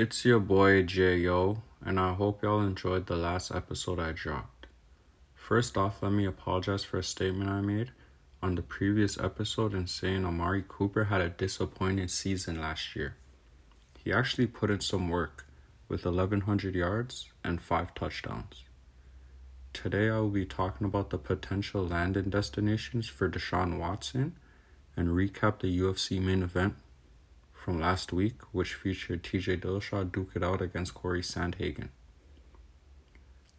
It's your boy J.O., and I hope y'all enjoyed the last episode I dropped. First off, let me apologize for a statement I made on the previous episode in saying Amari Cooper had a disappointing season last year. He actually put in some work with 1,100 yards and 5 touchdowns. Today, I will be talking about the potential landing destinations for Deshaun Watson and recap the UFC main event from last week, which featured TJ Dillashaw duke it out against Corey Sandhagen.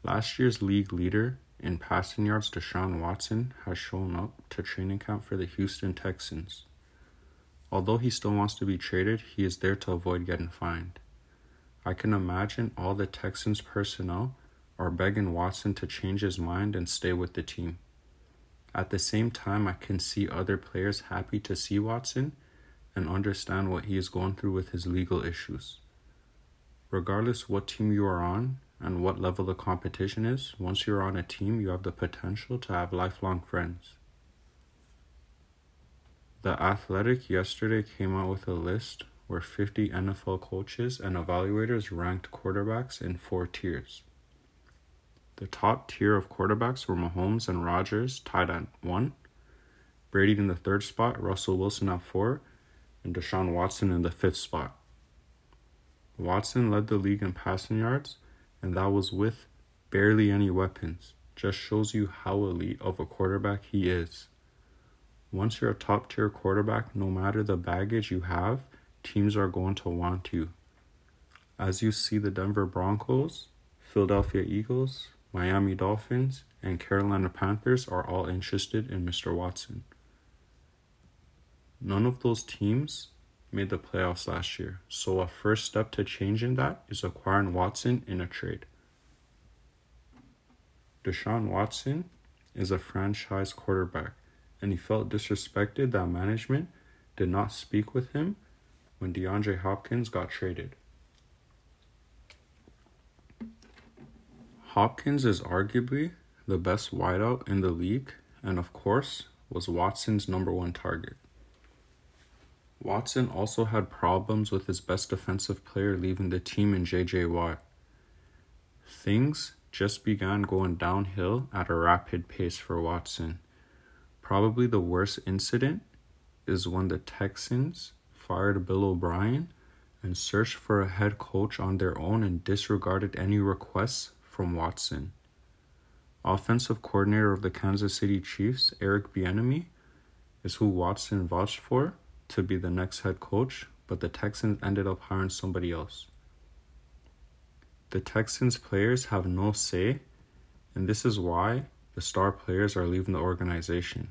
Last year's league leader in passing yards, Deshaun Watson, has shown up to training camp for the Houston Texans. Although he still wants to be traded, he is there to avoid getting fined. I can imagine all the Texans personnel are begging Watson to change his mind and stay with the team. At the same time, I can see other players happy to see Watson and understand what he is going through with his legal issues. Regardless what team you are on and what level the competition is, once you're on a team, you have the potential to have lifelong friends. The Athletic yesterday came out with a list where 50 NFL coaches and evaluators ranked quarterbacks in four tiers. The top tier of quarterbacks were Mahomes and Rodgers tied at 1, Brady in the third spot, Russell Wilson at 4, and Deshaun Watson in the fifth spot. Watson led the league in passing yards, and that was with barely any weapons. Just shows you how elite of a quarterback he is. Once you're a top tier quarterback, no matter the baggage you have, teams are going to want you. As you see, the Denver Broncos, Philadelphia Eagles, Miami Dolphins, and Carolina Panthers are all interested in Mr. Watson. None of those teams made the playoffs last year, so a first step to changing that is acquiring Watson in a trade. Deshaun Watson is a franchise quarterback, and he felt disrespected that management did not speak with him when DeAndre Hopkins got traded. Hopkins is arguably the best wideout in the league, and of course, was Watson's number one target. Watson also had problems with his best defensive player leaving the team in JJ Watt. Things just began going downhill at a rapid pace for Watson. Probably the worst incident is when the Texans fired Bill O'Brien and searched for a head coach on their own and disregarded any requests from Watson. Offensive coordinator of the Kansas City Chiefs, Eric Bieniemy, is who Watson vouched for to be the next head coach, but the Texans ended up hiring somebody else. The Texans players have no say, and this is why the star players are leaving the organization.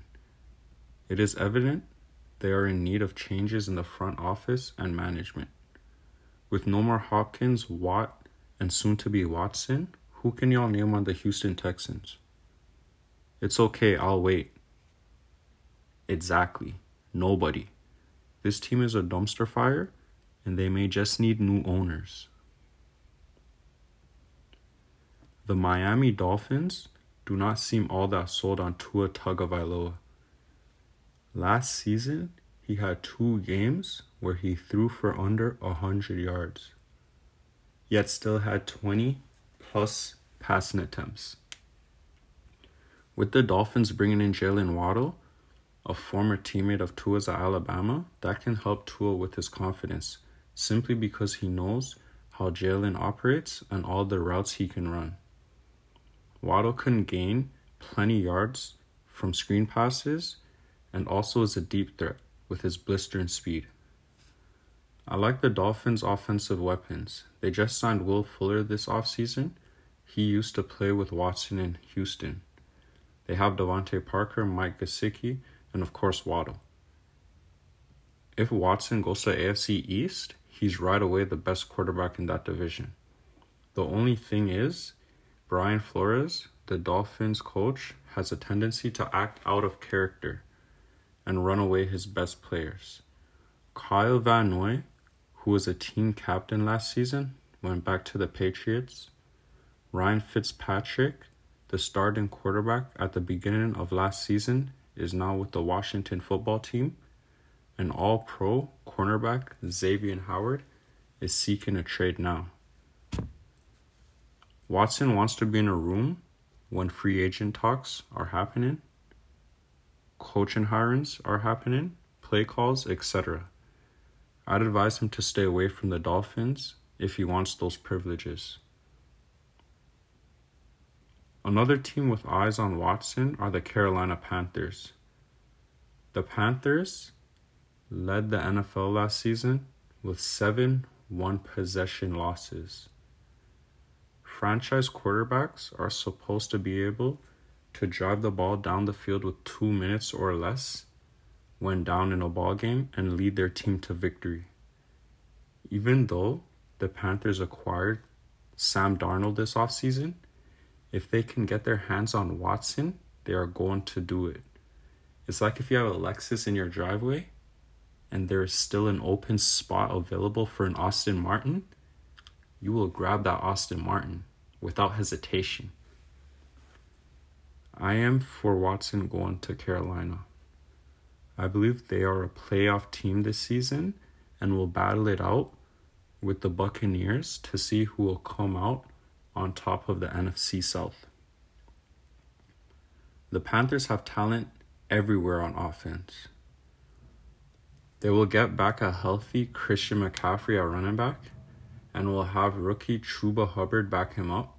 It is evident they are in need of changes in the front office and management. With no more Hopkins, Watt, and soon to be Watson, who can y'all name on the Houston Texans? It's okay, I'll wait. Exactly. Nobody. This team is a dumpster fire, and they may just need new owners. The Miami Dolphins do not seem all that sold on Tua Tagovailoa. Last season, he had two games where he threw for under 100 yards, yet still had 20 plus passing attempts. With the Dolphins bringing in Jaylen Waddle, a former teammate of Tua's at Alabama, that can help Tua with his confidence simply because he knows how Jaylen operates and all the routes he can run. Waddle can gain plenty yards from screen passes and also is a deep threat with his blistering speed. I like the Dolphins' offensive weapons. They just signed Will Fuller this offseason. He used to play with Watson in Houston. They have DeVante Parker, Mike Gesicki, and of course Waddle. If Watson goes to AFC East, he's right away the best quarterback in that division. The only thing is, Brian Flores, the Dolphins coach, has a tendency to act out of character and run away his best players. Kyle Van Noy, who was a team captain last season, went back to the Patriots. Ryan Fitzpatrick, the starting quarterback at the beginning of last season, is now with the Washington football team. An all pro cornerback, Xavier Howard, is seeking a trade now. Watson wants to be in a room when free agent talks are happening, coaching hirings are happening, play calls, etc. I'd advise him to stay away from the Dolphins if he wants those privileges. Another team with eyes on Watson are the Carolina Panthers. The Panthers led the NFL last season with seven one possession losses. Franchise quarterbacks are supposed to be able to drive the ball down the field with two minutes or less when down in a ball game and lead their team to victory. Even though the Panthers acquired Sam Darnold this offseason, if they can get their hands on Watson, they are going to do it. It's like if you have a Lexus in your driveway and there is still an open spot available for an Aston Martin, you will grab that Aston Martin without hesitation. I am for Watson going to Carolina. I believe they are a playoff team this season and will battle it out with the Buccaneers to see who will come out on top of the NFC South. The Panthers have talent everywhere on offense. They will get back a healthy Christian McCaffrey at running back and will have rookie Chuba Hubbard back him up.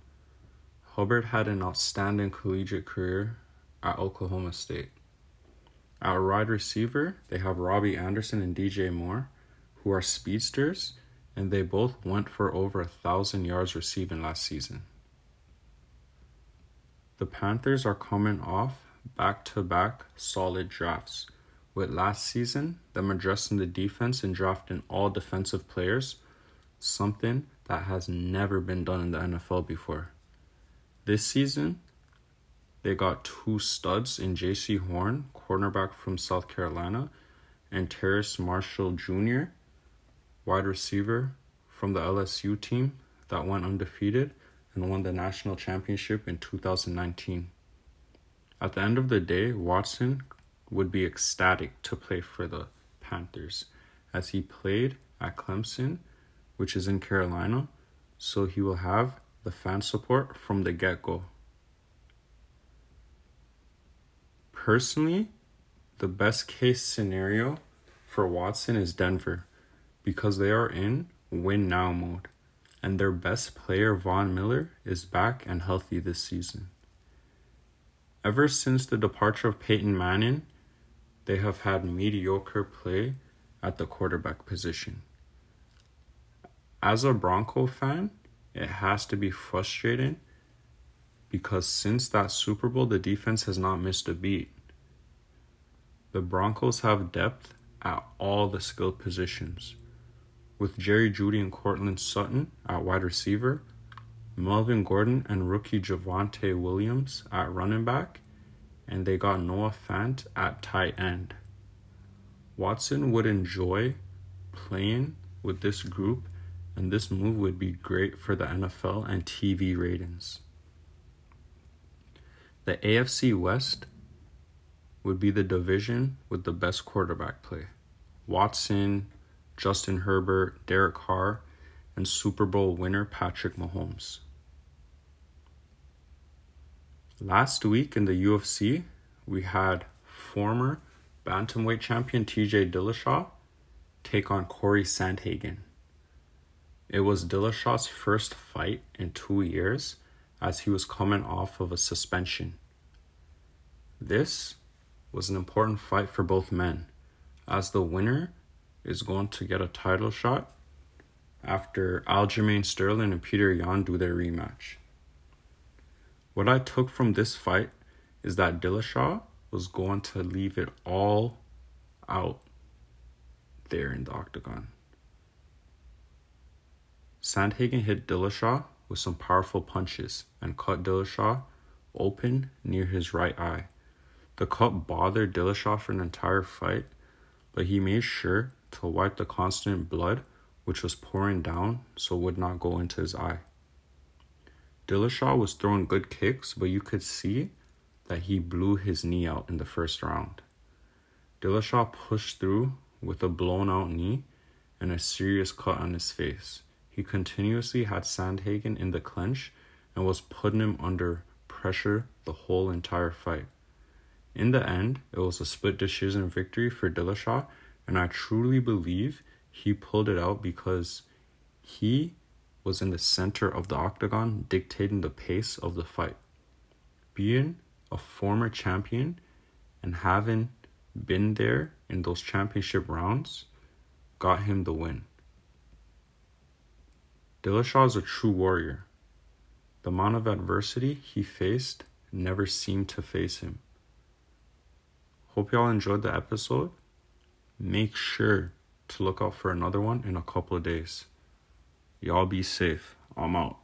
Hubbard had an outstanding collegiate career at Oklahoma State. At wide receiver, they have Robbie Anderson and DJ Moore, who are speedsters and they both went for over a thousand yards receiving last season. The Panthers are coming off back to back solid drafts, with last season them addressing the defense and drafting all defensive players, something that has never been done in the NFL before. This season, they got two studs in Jaycee Horn, cornerback from South Carolina, and Terrace Marshall Jr., wide receiver from the LSU team that went undefeated and won the national championship in 2019. At the end of the day, Watson would be ecstatic to play for the Panthers as he played at Clemson, which is in Carolina, so he will have the fan support from the get go. Personally, the best case scenario for Watson is Denver because they are in win now mode, and their best player, Von Miller, is back and healthy this season. Ever since the departure of Peyton Manning, they have had mediocre play at the quarterback position. As a Bronco fan, it has to be frustrating because since that Super Bowl, the defense has not missed a beat. The Broncos have depth at all the skill positions with Jerry Jeudy and Courtland Sutton at wide receiver, Melvin Gordon and rookie Javonte Williams at running back, and they got Noah Fant at tight end. Watson would enjoy playing with this group, and this move would be great for the NFL and TV ratings. The AFC West would be the division with the best quarterback play. Watson, Justin Herbert, Derek Carr, and Super Bowl winner Patrick Mahomes. Last week in the UFC, we had former bantamweight champion TJ Dillashaw take on Corey Sandhagen. It was Dillashaw's first fight in two years as he was coming off of a suspension. This was an important fight for both men, as the winner is going to get a title shot after Aljamain Sterling and Petr Yan do their rematch. What I took from this fight is that Dillashaw was going to leave it all out there in the octagon. Sandhagen hit Dillashaw with some powerful punches and cut Dillashaw open near his right eye. The cut bothered Dillashaw for an entire fight, but he made sure to wipe the constant blood which was pouring down so would not go into his eye. Dillashaw was throwing good kicks, but you could see that he blew his knee out in the first round. Dillashaw pushed through with a blown out knee, and a serious cut on his face. He continuously had Sandhagen in the clinch and was putting him under pressure the whole entire fight. In the end, it was a split decision victory for Dillashaw, and I truly believe he pulled it out because he was in the center of the octagon dictating the pace of the fight. Being a former champion and having been there in those championship rounds got him the win. Dillashaw is a true warrior. The amount of adversity he faced never seemed to face him. Hope y'all enjoyed the episode. Make sure to look out for another one in a couple of days. Y'all be safe. I'm out.